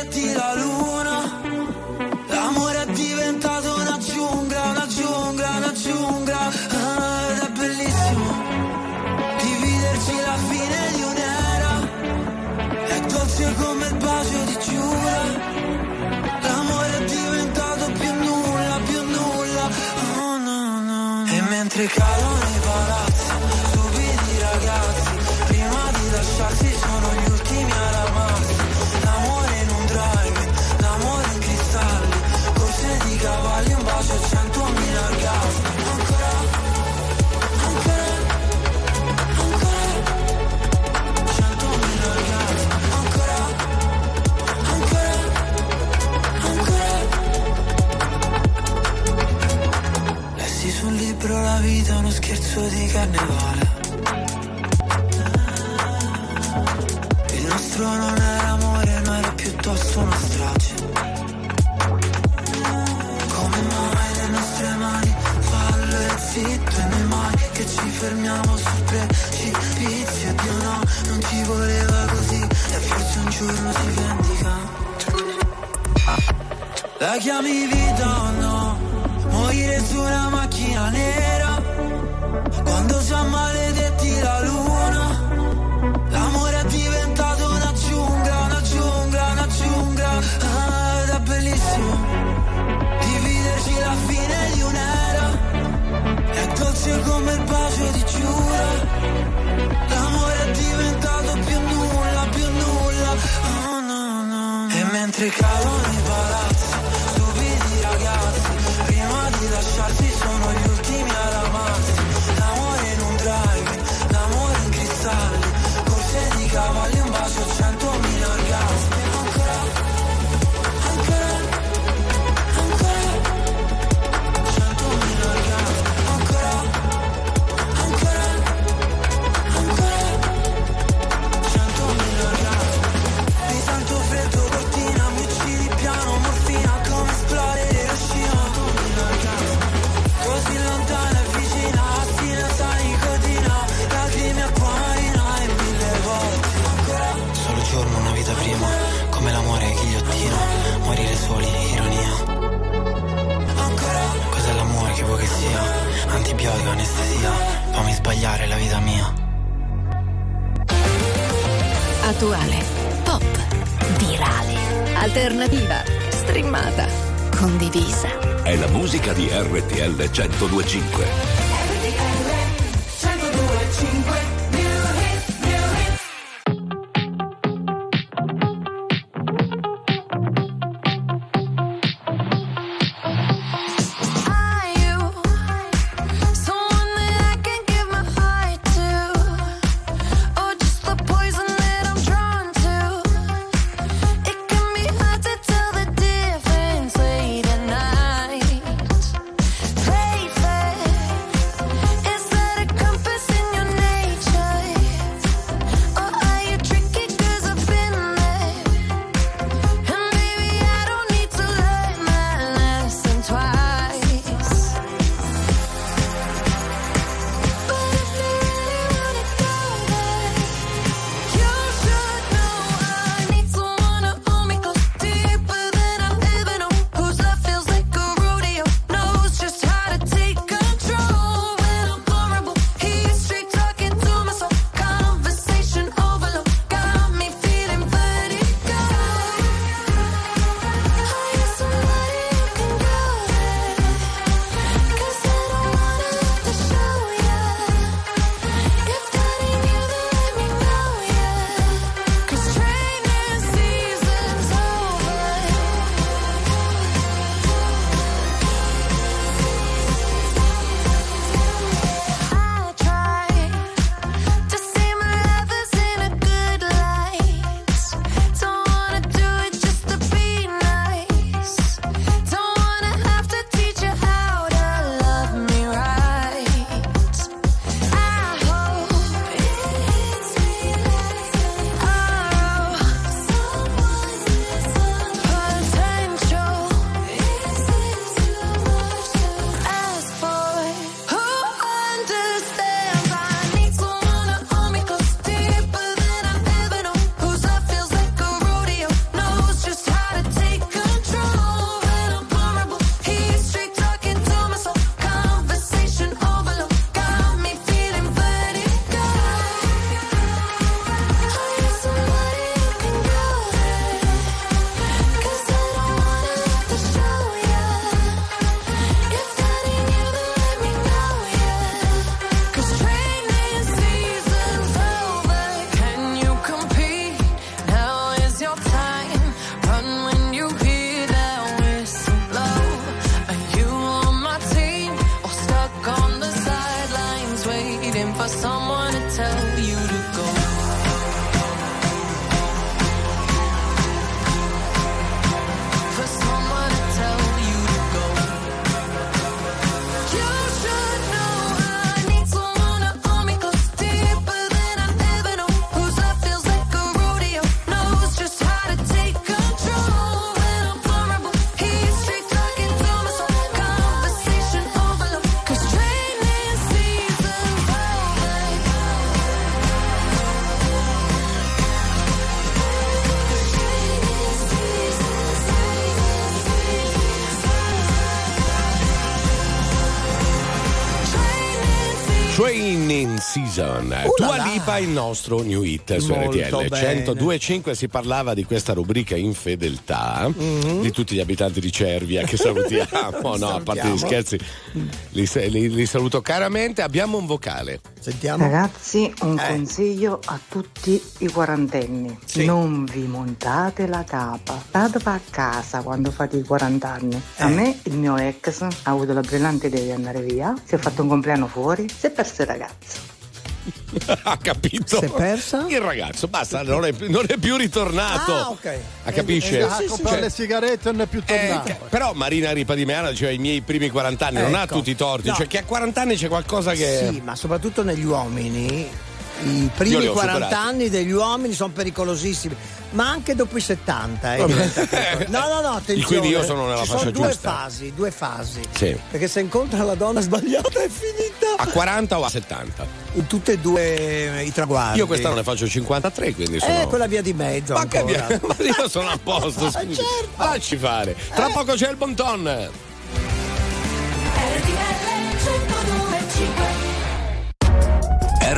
dolce come il bacio di Giura L'amore è diventato più nulla, più nulla. Oh no no E mentre cadono Ancora Lessi sul libro La vita uno scherzo di carnevale. Il nostro non era amore ma era piuttosto una strage. Come mai le nostre mani fallo e zitto e noi mai che ci fermiamo sul precipizio Dio no, non ci voleva così e forse un giorno si vendica. La chiami vita o no? Morire su una macchina nera. Quando già maledetti la luna L'amore è diventato una giungla, una giungla, una giungla. Ah, Ed è bellissimo Dividerci la fine di un'era. È dolce come il bacio di Giura. L'amore è diventato più nulla, più nulla. Oh, no, no. E mentre cadono di anestesia, fammi sbagliare la vita mia. Attuale, pop, virale, alternativa, streamata, condivisa. È la musica di RTL 1025. Season, Uh Tua là. Lipa il nostro new hit su Molto RTL bene. 102.5 si parlava di questa rubrica infedeltà Mhm. di tutti gli abitanti di Cervia che salutiamo no a parte gli scherzi li, li- li saluto caramente abbiamo un vocale Sentiamo. Ragazzi, un Eh. consiglio a tutti i quarantenni. Sì. Non vi montate la capa. Statevi a casa quando fate i 40 anni. A Eh. me il mio ex ha avuto la brillante idea di andare via, si è fatto un compleanno fuori, si è perso il ragazzo. ha capito Si è persa? il ragazzo basta non è, non è più ritornato Ah, ok. Ah, capisce? Eh, a comprare Cioè, le sigarette e non è più Eh, tornato. che- però Marina Ripa di Meana diceva i miei primi 40 anni, non ha Ecco. tutti i torti, No. cioè che a 40 anni c'è qualcosa che... Sì, ma soprattutto negli uomini. I primi li ho 40 superati. anni degli uomini sono pericolosissimi, ma anche dopo i 70. eh, no, no, no, attenzione. Quindi io sono nella Ci fascia sono due giusta. fasi, due fasi. Sì. Perché se incontra la donna sbagliata è finita. A 40 o a 70? In tutti e due i traguardi. Io quest'anno ne faccio 53, quindi sono... Eh, quella via di mezzo. Ma che via- ma io sono a posto, Ah, scusi. certo. Facci fare. Tra poco c'è il bon ton. RTL 102.5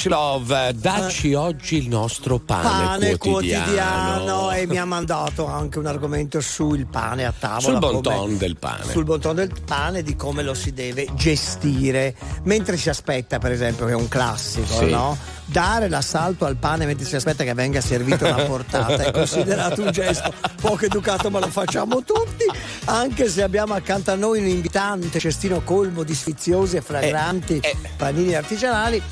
Savage Love, dacci oggi il nostro pane, Pane quotidiano. quotidiano e mi ha mandato anche un argomento sul pane a tavola. Sul bon ton del pane. Sul bon ton del pane, di come lo si deve gestire. Mentre si aspetta, per esempio, che è un classico, Sì. no? Dare l'assalto al pane mentre si aspetta che venga servito una portata è considerato un gesto poco educato, ma lo facciamo tutti. Anche se abbiamo accanto a noi un invitante cestino colmo di sfiziosi e fragranti panini artigianali.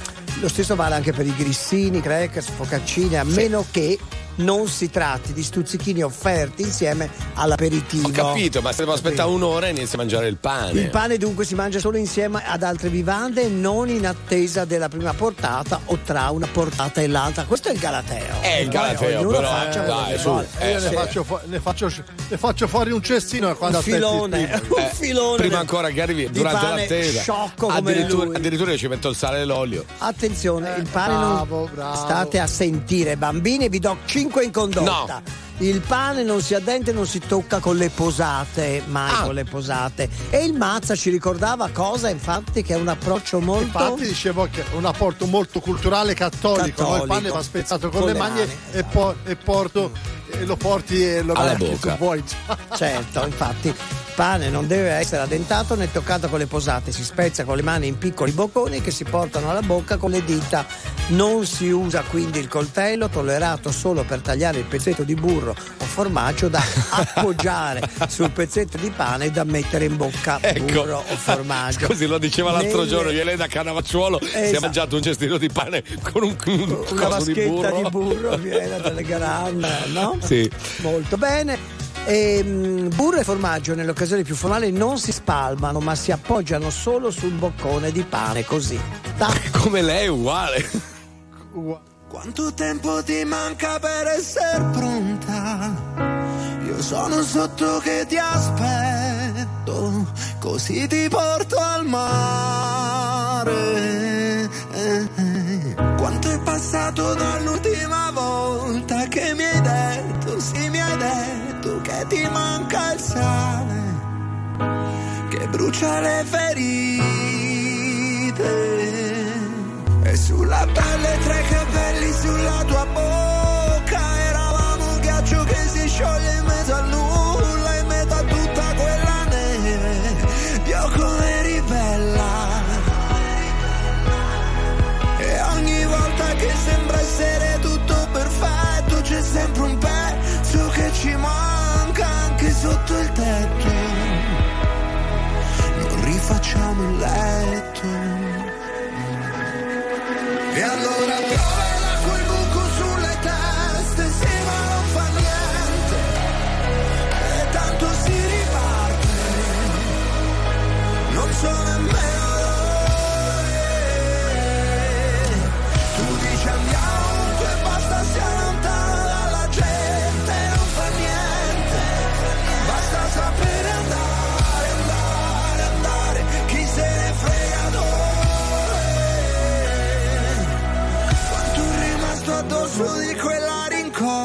Lo stesso vale anche per i grissini, crackers, focaccine, a meno che non si tratti di stuzzichini offerti insieme all'aperitivo. Ho capito, ma se devo aspettare un'ora e inizia a mangiare il pane. Il pane dunque si mangia solo insieme ad altre vivande e non in attesa della prima portata o tra una portata e l'altra. Questo è il galateo. È il Poi galateo, ognuno però, faccia quello dai, su, eh, Io ne Sì. faccio, fu- ne, faccio, ne faccio fuori un cestino quando Un filone, un filone Prima ancora che arrivi durante pane l'attesa. sciocco come addirittura, lui. addirittura io ci metto il sale e l'olio. Attenzione, il pane bravo, non. bravo. State a sentire, bambini, vi do 5 in condotta. Il pane non si addenta e non si tocca con le posate, mai Ah. con le posate. E il mazza ci ricordava cosa, infatti, che è un approccio molto. Infatti dicevo che è un apporto molto culturale cattolico, no? il pane Cattolico. va spezzato con, Con le le mani, mani. E, po- e porto, e lo porti e lo Alla metti bocca. se vuoi. Certo, infatti, pane non deve essere addentato né toccato con le posate, si spezza con le mani in piccoli bocconi che si portano alla bocca con le dita. Non si usa quindi il coltello, tollerato solo per tagliare il pezzetto di burro o formaggio da appoggiare sul pezzetto di pane e da mettere in bocca burro o formaggio. Ecco. Scusi, lo diceva l'altro Nelle- giorno, da Canavacciuolo, si è Esatto. mangiato un cestino di pane con un, un una coso di vaschetta burro. di burro piena delle grande, no? Sì. Molto bene. Ehm, burro e formaggio nelle occasioni più formali non si spalmano ma si appoggiano solo sul boccone di pane così. Tac. Come lei, uguale. Quanto tempo ti manca per essere pronta? Io sono sotto che ti aspetto, così ti porto al mare. Eh, eh. Quanto è passato dall'ultima volta che mi hai detto, sì mi hai detto ti manca il sale, che brucia le ferite. E sulla pelle tre capelli sulla tua bocca Eravamo un ghiaccio che si scioglie Non rifacciamo il letto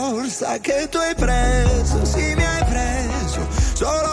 rincorsa che tu hai preso, sì mi hai preso, solo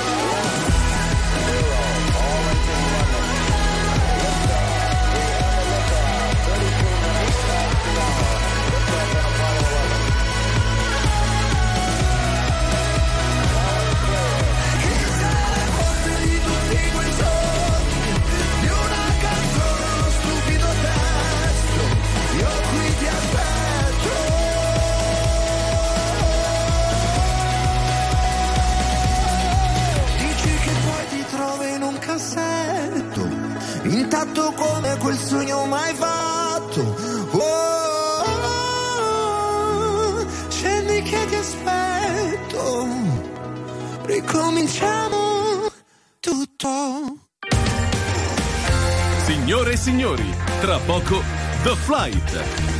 quel sogno mai fatto. Oh, oh, oh, scendi che ti aspetto, ricominciamo tutto. Signore e signori, tra poco The Flight.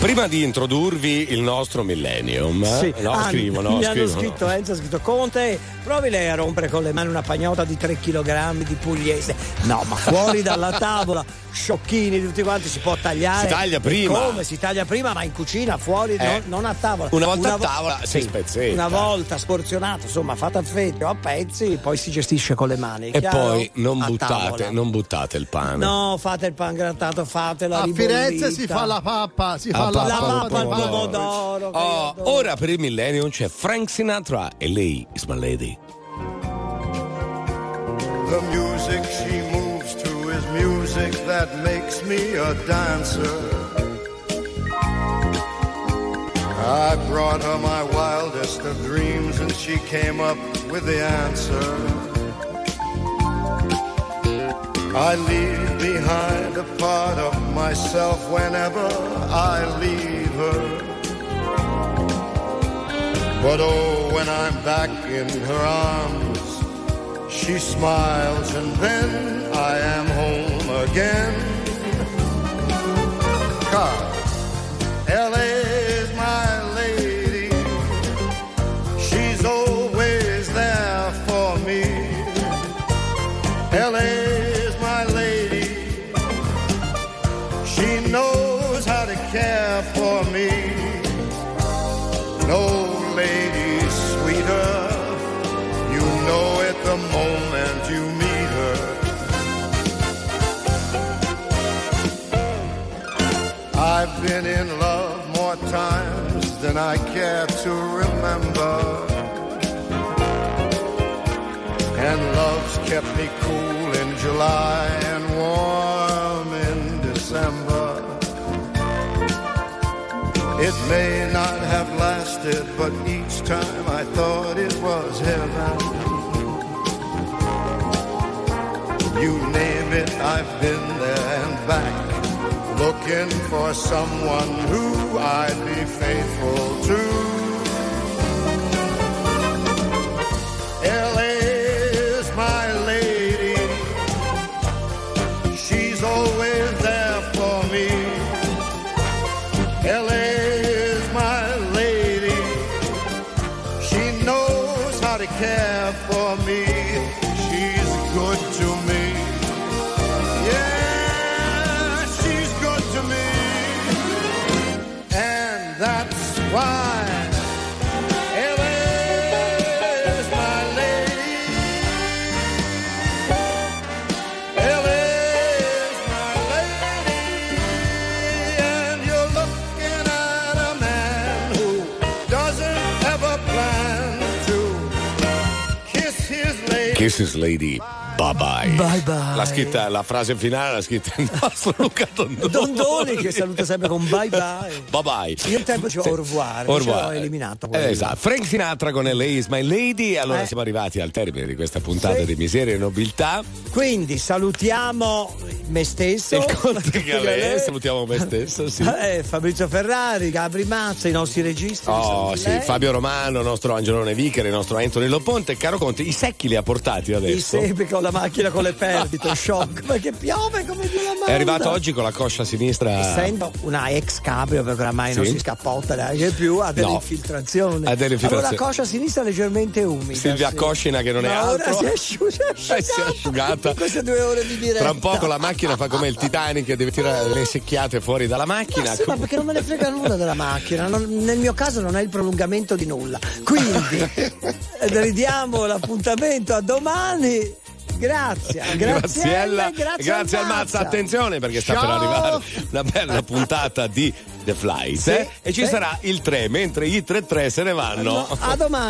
Prima di introdurvi il nostro Millennium, Sì. no, Ah, scrivono, mi hanno scrivono. scritto Enzo, ha scritto Conte, provi lei a rompere con le mani una pagnotta di 3 kg di pugliese. No, ma fuori dalla tavola, sciocchini tutti quanti, si può tagliare. Si taglia prima. Come? Si taglia prima, ma in cucina, fuori, Eh. non, non a tavola. Una volta a vo- tavola si spezzetta. Una volta sporzionato, insomma, fatta a fetti o a pezzi, poi si gestisce con le mani. E chiaro? poi non A buttate, non buttate il pane. No, fate il pan grattato, fatelo A Firenze si fa la pappa, si La fa la, pappa pappa, al pomodoro. Oh, ora per il Millennium c'è Frank Sinatra e lei is my lady. That makes me a dancer. I brought her my wildest of dreams and she came up with the answer. I leave behind a part of myself whenever I leave her. But oh, when I'm back in her arms, she smiles and then I am home again. Cause LA been in love more times than I care to remember. And love's kept me cool in July and warm in December. It may not have lasted, but each time I thought it was heaven. You name it, I've been there and back, looking for someone who I'd be faithful to. Lady. Kisses Lady. Bye bye. Bye bye. La, scritta, la frase finale l'ha scritta il nostro Luca Dondoni. Dondoni che saluta sempre con bye bye. Bye bye. Io il tempo c'ho Sì. au revoir, Au invece revoir. l'ho eliminato. Eh, esatto. Frank Sinatra con LA is my lady. Allora Eh. siamo arrivati al termine di questa puntata Sì. di Miseria e Nobiltà. Quindi salutiamo me stesso. Il Conte Galè, salutiamo me stesso. Sì. Eh, Fabrizio Ferrari, Gabri Mazza, i nostri registi. Oh sì, lei. Fabio Romano, nostro Angelone Vichere, il nostro Anthony Loponte. Caro Conte, i secchi li ha portati adesso? sepe con la la macchina con le perdite, shock, perché piove come Dio la manda. È arrivato oggi con la coscia sinistra. Essendo una ex cabrio, perché oramai non Sì. si scappotta neanche più, ha delle No. infiltrazioni. Ha delle infiltrazioni. Allora la coscia sinistra è leggermente umida. Silvia sì. Coscina che non è Ma ora altro. si è asciu- si è asciugata. Eh, si è asciugata. Queste due ore di diretta. Tra un poco la macchina fa come il Titanic, deve tirare le secchiate fuori dalla macchina. Ma sì, ma perché non me ne frega nulla della macchina? Non- nel mio caso non è il prolungamento di nulla. Quindi ridiamo l'appuntamento a domani. Grazie, grazie, Graziella, grazie, grazie al Mazza. Attenzione perché sta per arrivare una bella puntata di The Flight. Sì, eh? E ci sì. sarà il 3, mentre i 3-3 se ne vanno. A domani.